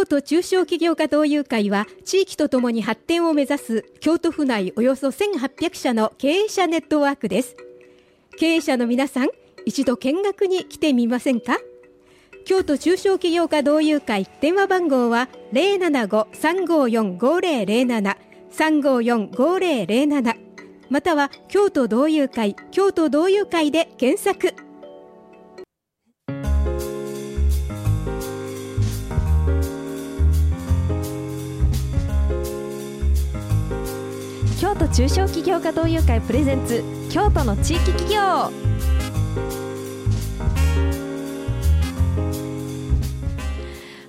京都中小企業家同友会は地域とともに発展を目指す京都府内およそ1800社の経営者ネットワークです。経営者の皆さん一度見学に来てみませんか？京都中小企業家同友会電話番号は075-354-5007 354-5007または京都同友会京都同友会で検索。都中小企業家同友会プレゼンツ京都の地域企業。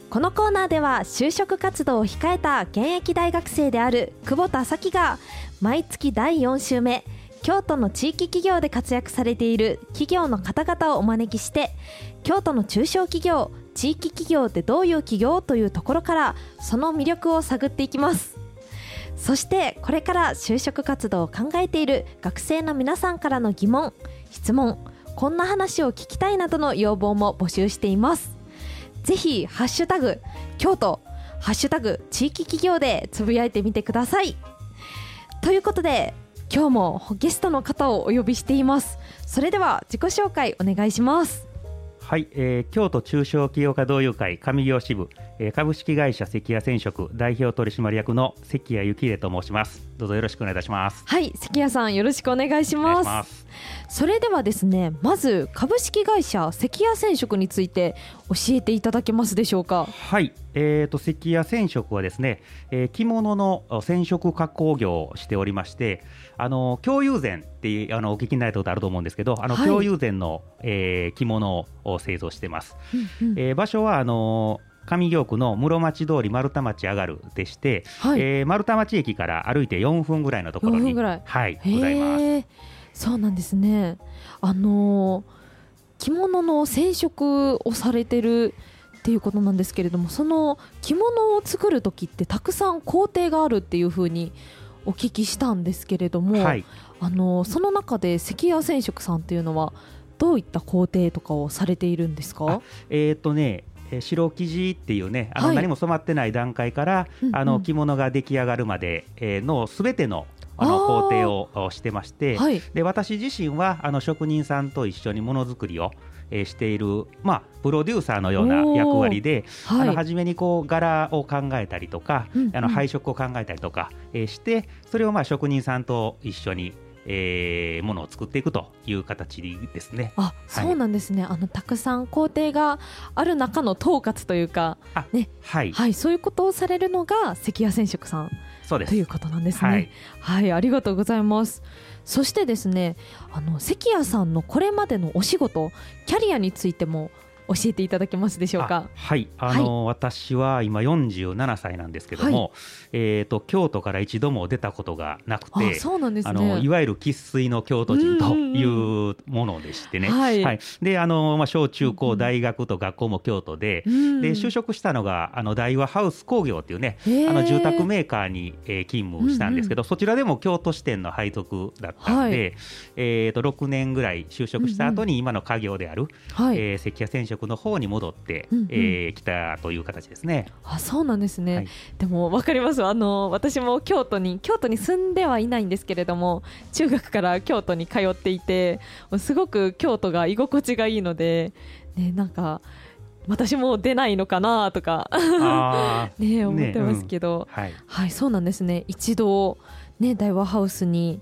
このコーナーでは就職活動を控えた現役大学生である久保田咲が毎月第4週目京都の地域企業で活躍されている企業の方々をお招きして京都の中小企業地域企業ってどういう企業というところからその魅力を探っていきます。そしてこれから就職活動を考えている学生の皆さんからの疑問質問こんな話を聞きたいなどの要望も募集しています。ぜひハッシュタグ京都ハッシュタグ地域企業でつぶやいてみてください。ということで今日もゲストの方をお呼びしています。それでは自己紹介お願いします。はい、えー、京都中小企業家同友会上業支部、えー、株式会社関谷染色代表取締役の関谷幸恵と申します。どうぞよろしくお願いいたします。はい関谷さんよろしくお願いします。それではですねまず株式会社関谷染色について教えていただけますでしょうか？はいえーと、関谷染色はですね、えー、着物の染色加工業をしておりましてあの共有膳ってあのお聞きになったことあると思うんですけどあの、はい、共有膳の、えー、着物を製造してます、うんうん、えー、場所はあの上京区の室町通り丸太町上がるでして、はい、えー、丸太町駅から歩いて4分ぐらいのところにはいございます。そうなんですね。あの着物の染色をされてるっていうことなんですけれどもその着物を作る時ってたくさん工程があるっていうふうにお聞きしたんですけれども、はい、あのその中で関谷染色さんっていうのはどういった工程とかをされているんですか？えー、っとね白生地っていうねあの何も染まってない段階から、はい、あの着物が出来上がるまでのすべてのあの工程をしてまして、はい、で私自身はあの職人さんと一緒にものづくりをえー、している、まあ、プロデューサーのような役割で、はい、あの初めにこう柄を考えたりとか、うんうん、あの配色を考えたりとか、えー、してそれをまあ職人さんと一緒にえー、ものを作っていくという形ですね。あ、そうなんですね。あのたくさん工程がある中の統括というか、ね、はい、はい、そういうことをされるのが関谷染色さんそうですということなんですね。はい、はい、ありがとうございます。そしてですねあの関谷さんのこれまでのお仕事キャリアについても教えていただけますでしょうか？はい。あの、はい、私は今47歳なんですけども、はい、えーと、京都から一度も出たことがなくてそうなんです、ね、あのいわゆる生粋の京都人というものでしてね、はい、はい、であの、まあ、小中高大学と学校も京都で,、で就職したのがあの大和ハウス工業っていうねあの住宅メーカーに、えー、勤務したんですけど、そちらでも京都支店の配属だったんで、えーと、と6年ぐらい就職した後に今の家業である、はい。えー、関谷染色の方に戻って、うんうん、えー、来たという形ですね。あそうなんですね、はい、でも分かります。あの私も京都に京都に住んではいないんですけれども中学から京都に通っていてすごく京都が居心地がいいので、ね、なんか私も出ないのかなとか ね思ってますけど、ねうん、はい、はい、そうなんですね。一度ね大和ハウスに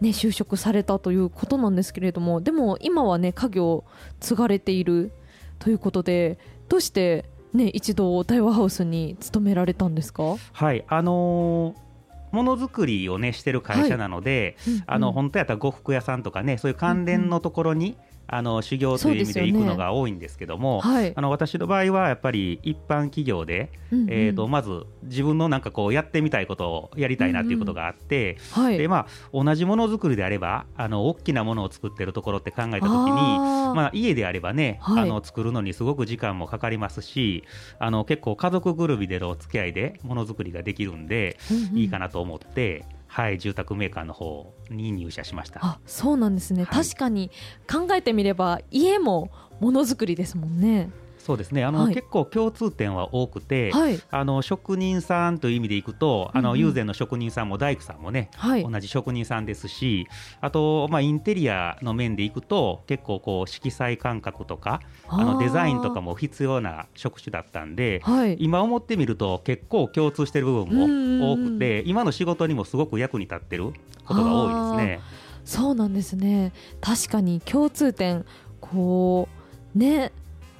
ね、就職されたということなんですけれどもでも今はね家業を継がれているということでどうしてね一度大和ハウスに勤められたんですか？はいあのーものづくりをねしてる会社なので、はい。うんうん、あの本当やったら呉服屋さんとかねそういう関連のところに、あの修行という意味で行くのが多いんですけども、ね。はい、あの私の場合はやっぱり一般企業で、うんうん、えーと、まず自分のなんかこうやってみたいことをやりたいなっていうことがあって、うんうんはい、でまあ、同じものづくりであればあの大きなものを作ってるところって考えた時にまあ、家であればね、はい、あの作るのにすごく時間もかかりますしあの結構家族ぐるみでのお付き合いでものづくりができるんで、うんうん、いいかなと思って。はい、住宅メーカーの方に入社しました。あそうなんですね、はい、確かに考えてみれば家もものづくりですもんねそうですね。あの、はい、結構共通点は多くて、はい、あの職人さんという意味でいくと、あの、友禅の職人さんも大工さんもね、はい、同じ職人さんですしあと、まあ、インテリアの面でいくと結構こう色彩感覚とかあのデザインとかも必要な職種だったんで、今思ってみると結構共通してる部分も多くて今の仕事にもすごく役に立ってることが多いですね。そうなんですね。確かに共通点こうね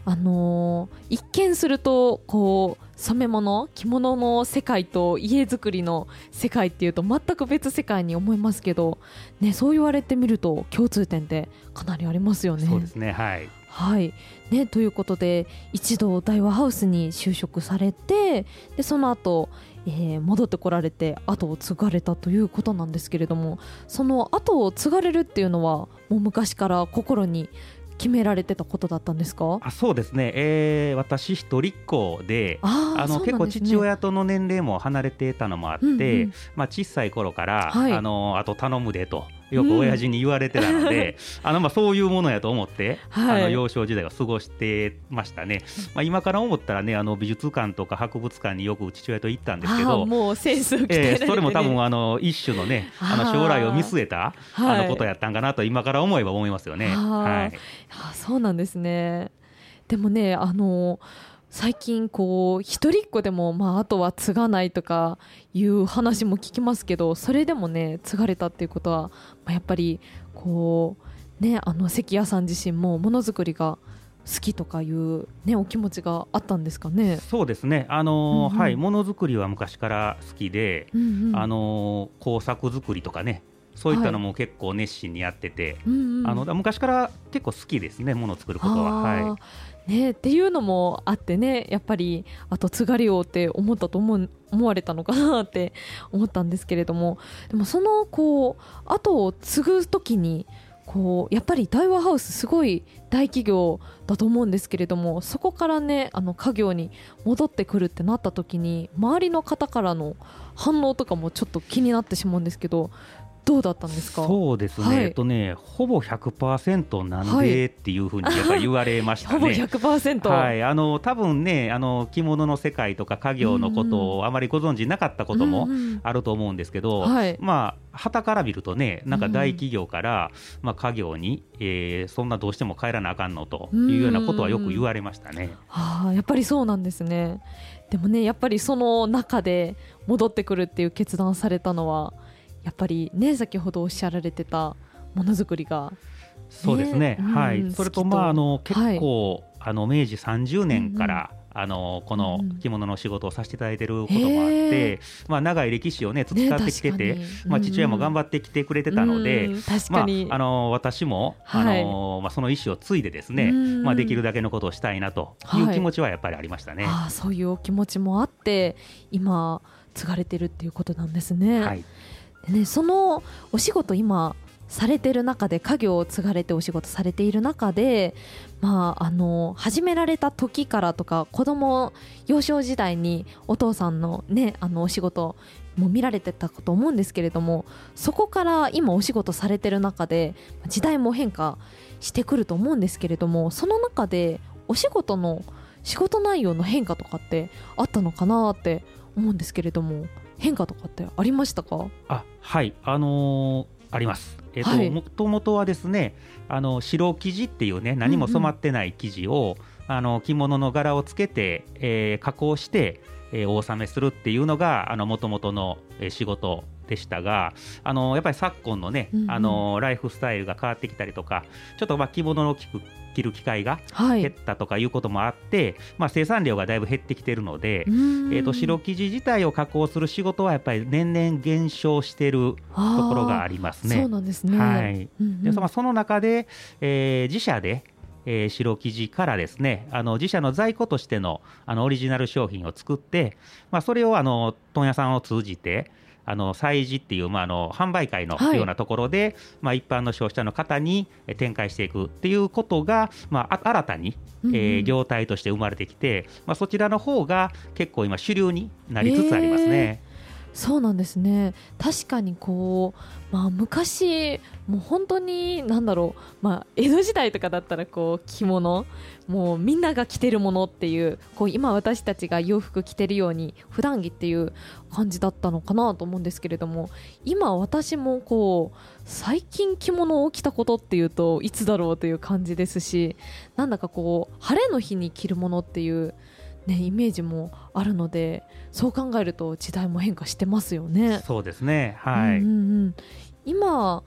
あのー、一見するとこう染め物着物の世界と家づくりの世界っていうと全く別世界に思いますけど、ね、そう言われてみると共通点ってかなりありますよね。そうですねはいはいね、ということで一度大和ハウスに就職されてでその後、えー、戻ってこられて後を継がれたということなんですけれどもその後を継がれるっていうのはもう昔から心に決められてたことだったんですか？あそうですね、えー、私一人っ子であの、ね、結構父親との年齢も離れてたのもあって、うんうん、まあ、小さい頃から、はい、あのあと頼むでとよく親父に言われてたので、うん、あのまあそういうものやと思って、はい、あの幼少時代を過ごしてましたね、まあ、今から思ったらねあの美術館とか博物館によく父親と行ったんですけどもうセンス、ね、えー、それも多分あの一種のねあの将来を見据えたあのことやったんかなと今から思えば思いますよね。はい、そうなんですね。でもねあの最近こう一人っ子でもまああとは継がないとかいう話も聞きますけどそれでもね継がれたっていうことは、まあ、やっぱりこうねあの関谷さん自身もものづくりが好きとかいうねお気持ちがあったんですかね？そうですね。あのーうんうん、はいものづくりは昔から好きで、うんうん、あのー、工作作りとかね。そういったのも結構熱心にやってて、はいうんうん、あの昔から結構好きですね、ものを作ることは。はい。ね、っていうのもあってねやっぱりあと津軽をって思ったと思思われたのかなって思ったんですけれどもでもそのこう後を継ぐ時にこうやっぱり大和ハウスすごい大企業だと思うんですけれどもそこからねあの家業に戻ってくるってなった時に周りの方からの反応とかもちょっと気になってしまうんですけどどうだったんですか？そうですね、はい、えっとねほぼ100%なんでっていうふうにやっぱり言われましたね。ほぼ100%はい。あの多分ねあの着物の世界とか家業のことをあまりご存知なかったこともあると思うんですけど、はい、まあ旗から見るとねなんか大企業から、まあ、家業に、えー、そんなどうしても帰らなあかんのというようなことはよく言われましたね。はあ、やっぱりそうなんですね。でもねやっぱりその中で戻ってくるっていう決断されたのはやっぱりね先ほどおっしゃられてたものづくりが、ね、そうですね、はい、それとまああの結構、はい、あの明治30年から、うんうん。あのこの着物の仕事をさせていただいていることもあって、まあ、長い歴史をね培ってきてて、ねまあ、父親も頑張ってきてくれてたので、まあ、あの私も、あのまあ、その意思を継いでですね、まあ、できるだけのことをしたいなという気持ちはやっぱりありましたね。はい、あそういうお気持ちもあって今継がれてるっていうことなんですね。はいね、そのお仕事今されてる中で家業を継がれてお仕事されている中で、まあ、あの始められた時からとか子供幼少時代にお父さんの,、ね、あのお仕事も見られてたと思うんですけれどもそこから今お仕事されてる中で時代も変化してくると思うんですけれどもその中でお仕事の仕事内容の変化とかってあったのかなって思うんですけれども。変化とかってありましたか？あはい。あのー、あります。えっ、ー、と、はい、もともとはですねあの白生地っていうね何も染まってない生地を、うんうん、あの着物の柄をつけて、えー、加工して、えー、お納めするっていうのがもともとの、えー、仕事でしたがあのやっぱり昨今のね、うんうん、あのライフスタイルが変わってきたりとかちょっとまあ着物の着く着る機会が減ったとかいうこともあって、はい、まあ、生産量がだいぶ減ってきてるので、えー、と白生地自体を加工する仕事はやっぱり年々減少しているところがありますね。そうなんですね、はい。でまあ、その中で、えー、自社でえー、白生地からですねあの自社の在庫としてのあのオリジナル商品を作って、まあ、それをあの問屋さんを通じてあの催事っていう、まあ、あの販売会のようなところで、はい、まあ、一般の消費者の方に展開していくっていうことが、まあ、新たに、えー、業態として生まれてきて、まあ、そちらの方が結構今主流になりつつありますね。えーそうなんですね。確かにこう、まあ、昔もう本当に何だろう、まあ、江戸時代とかだったらこう着物。もうみんなが着てるものっていうこう今私たちが洋服着てるように普段着っていう感じだったのかなと思うんですけれども。今私もこう最近着物を着たことっていうといつだろうという感じですしなんだかこう晴れの日に着るものっていうね、イメージもあるのでそう考えると時代も変化してますよね。そうですね。はい、うんうん、今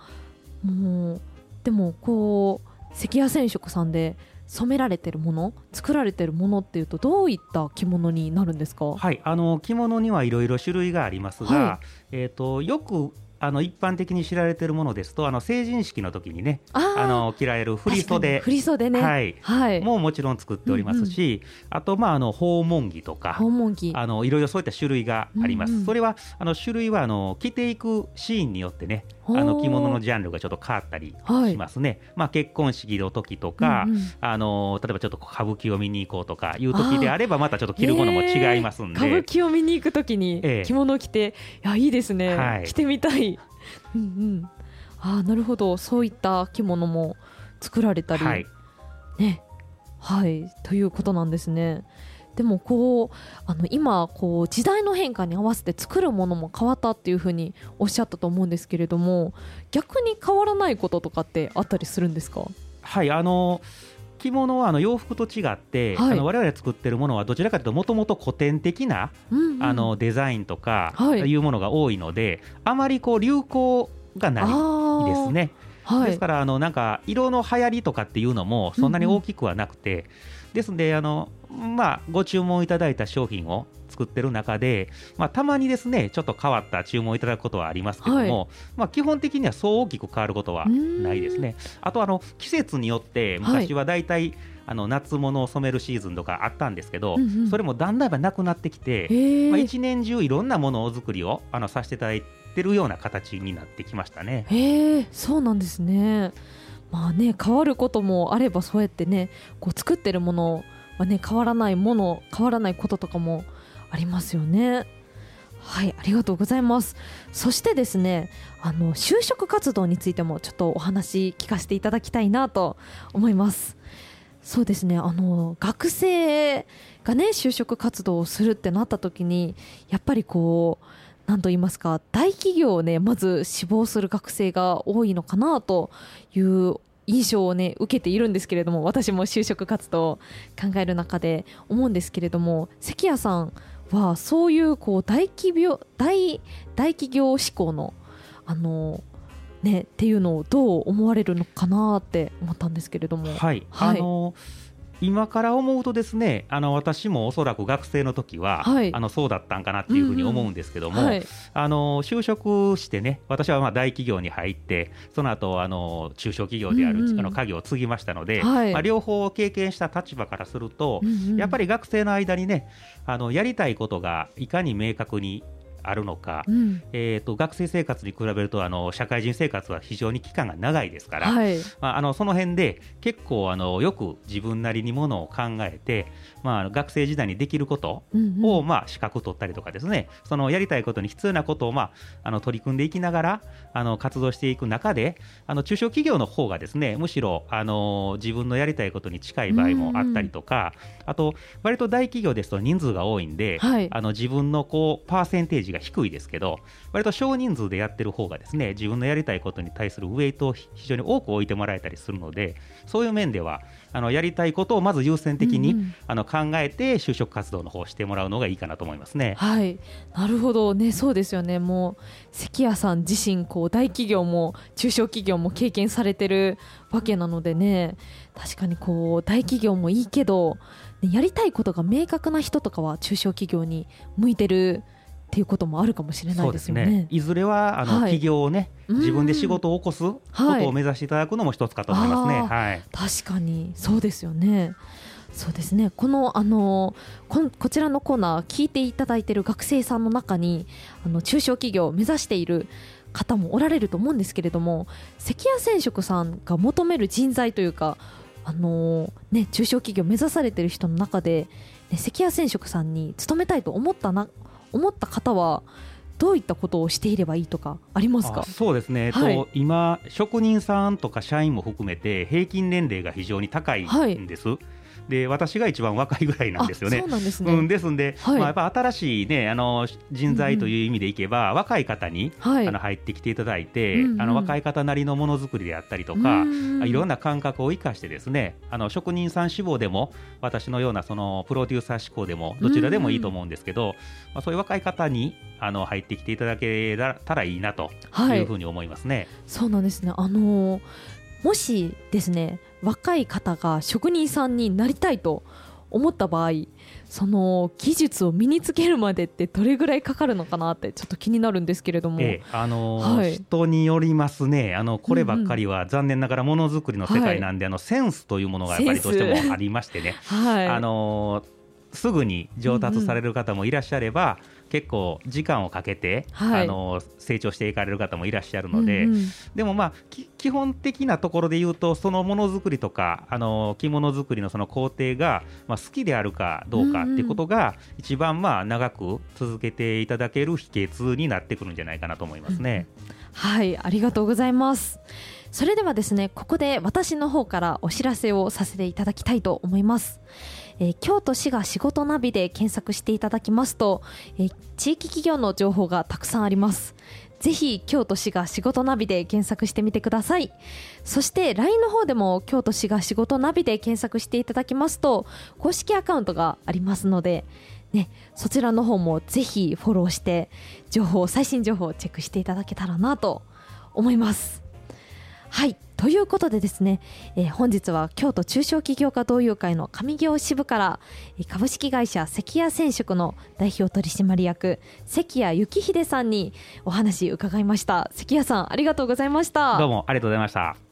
もうでもこう関谷染色さんで染められてるもの作られてるものっていうとどういった着物になるんですか？はい。あの着物にはいろいろ種類がありますが、はい、えーとよくあの一般的に知られているものですとあの成人式の時にねあの着られる振袖。振袖ね、はい。はい、ももちろん作っておりますし、うんうん、あとまああの訪問着とか訪問着。あのいろいろそういった種類があります。うんうん、それはあの種類はあの着ていくシーンによってねあの着物のジャンルがちょっと変わったりしますね。はい、まあ結婚式の時とか、うんうん、あの例えばちょっと歌舞伎を見に行こうとかいう時であればまたちょっと着るものも違いますんで。歌舞伎を見に行く時に着物を着て、ええ、いやいいですね、はい、着てみたい。うんうん、あなるほど。そういった着物も作られたり、はい、ね。はい。ということなんですね。でもこうあの今こう時代の変化に合わせて作るものも変わったっていうふうにおっしゃったと思うんですけれども逆に変わらないこととかってあったりするんですか？はいあの着物はあの洋服と違って、はい、あの我々作ってるものはどちらかというともともと古典的な、うんうん、あのデザインとかい。うものが多いので、はい、あまりこう流行がないですね。はい、ですからあのなんか色の流行りとかっていうのもそんなに大きくはなくて、うんうん、ですのであの、まあ、ご注文いただいた商品を作ってる中で、まあ、たまにですねちょっと変わった注文をいただくことはありますけども、はい、まあ、基本的にはそう大きく変わることはないですね。あとあの季節によって昔はだいたい、あの夏物を染めるシーズンとかあったんですけど、うんうん、それもだんだんなくなってきて、まあ、一年中いろんなものを作りをあのさせていただいててるような形になってきましたね。へそうなんですねまあね変わることもあればそうやってねこう作ってるものはね変わらないもの変わらないこととかもありますよね。はい、ありがとうございます。そしてですね、あの就職活動についてもちょっとお話聞かせていただきたいなと思います。そうですね、あの学生がね就職活動をするってなった時にやっぱりこう何と言いますか大企業をねまず志望する学生が多いのかなという印象をね受けているんですけれども私も就職活動を考える中で思うんですけれども関谷さんはそういうこう大企業大大企業志向のあのねっていうのをどう思われるのかなって思ったんですけれども。はい、はい、あの今から思うとですねあの私もおそらく学生の時は、はい、あのそうだったんかなっていうふうに思うんですけども、うんうんはい、あの就職してね私はまあ大企業に入ってその後あの中小企業である、うんうん、あの家業を継ぎましたので、はい、まあ、両方経験した立場からすると、うんうん、やっぱり学生の間にねあのやりたいことがいかに明確にあるのか、うん、えーと、学生生活に比べるとあの社会人生活は非常に期間が長いですから、はい、まあ、あのその辺で結構あのよく自分なりにものを考えて、まあ、学生時代にできることを、まあ、資格取ったりとかですね。そのやりたいことに必要なことを、まあ、あの取り組んでいきながらあの活動していく中であの中小企業の方がですねむしろあの自分のやりたいことに近い場合もあったりとか、うんうん、あと割と大企業ですと人数が多いんで、はい、あの自分のこうパーセンテージが低いですけど割と少人数でやってる方がですね自分のやりたいことに対するウェイトを非常に多く置いてもらえたりするのでそういう面ではあのやりたいことをまず優先的に、うんうん、あの考えて就職活動の方をしてもらうのがいいかなと思いますね。はい。なるほど。ねそうですよね。もう関谷さん自身こう大企業も中小企業も経験されてるわけなのでね。確かにこう大企業もいいけど、ね、やりたいことが明確な人とかは中小企業に向いてるっていうこともあるかもしれないですよね。ね。いずれはあの、はい、企業をね自分で仕事を起こすことを目指していただくのも一つかと思いますね。はい、確かに。そうですよね。そうですね。このあのここちらのコーナー聞いていただいている学生さんの中にあの中小企業を目指している方もおられると思うんですけれども関谷染色さんが求める人材というかあのね、中小企業を目指されている人の中で、ね、関谷染色さんに勤めたいと思ったな思った方はどういったことをしていればいいとかありますか？そうですね、はい、と今、職人さんとか社員も含めて平均年齢が非常に高いんです。はいで私が一番若いぐらいなんですよね。そうなんですね、うん、ですんで、はい、まあ、やっぱ新しい、ね、あの人材という意味でいけば、うんうん、若い方に、はい、あの入ってきていただいて、うんうん、あの若い方なりのものづくりであったりとか、うんうん、いろんな感覚を生かしてですねあの職人さん志望でも私のようなそのプロデューサー志向でもどちらでもいいと思うんですけど、まあ、そういう若い方にあの入ってきていただけたらいいなとい。うふうに思いますね。はい、そうなんですね。あのもしですね若い方が職人さんになりたいと思った場合その技術を身につけるまでってどれぐらいかかるのかなってちょっと気になるんですけれども、ええ、あのーはい、人によりますね。あのこればっかりは残念ながらものづくりの世界なんで、はい、あのセンスというものがやっぱりどうしてもありましてね、はい、あのー、すぐに上達される方もいらっしゃれば、うんうん結構時間をかけて、はい、あの成長していかれる方もいらっしゃるので、うんうん、でもまあ基本的なところで言うとそのものづくりとかあの着物作りのその工程が、まあ、好きであるかどうかっていうことが、一番まあ長く続けていただける秘訣になってくるんじゃないかなと思いますね。うん、はいありがとうございます。それではですねここで私の方からお知らせをさせていただきたいと思います。えー、京都市が仕事ナビで検索していただきますと、えー、地域企業の情報がたくさんあります。ぜひ京都市が仕事ナビで検索してみてください。そして LINE の方でも京都市が仕事ナビで検索していただきますと公式アカウントがありますので、ね、そちらの方もぜひフォローして情報最新情報をチェックしていただけたらなと思います。はいということでですね、えー、本日は京都中小企業家同友会の上行支部から株式会社関谷染色の代表取締役関谷幸秀さんにお話伺いました。関谷さんありがとうございました。どうもありがとうございました。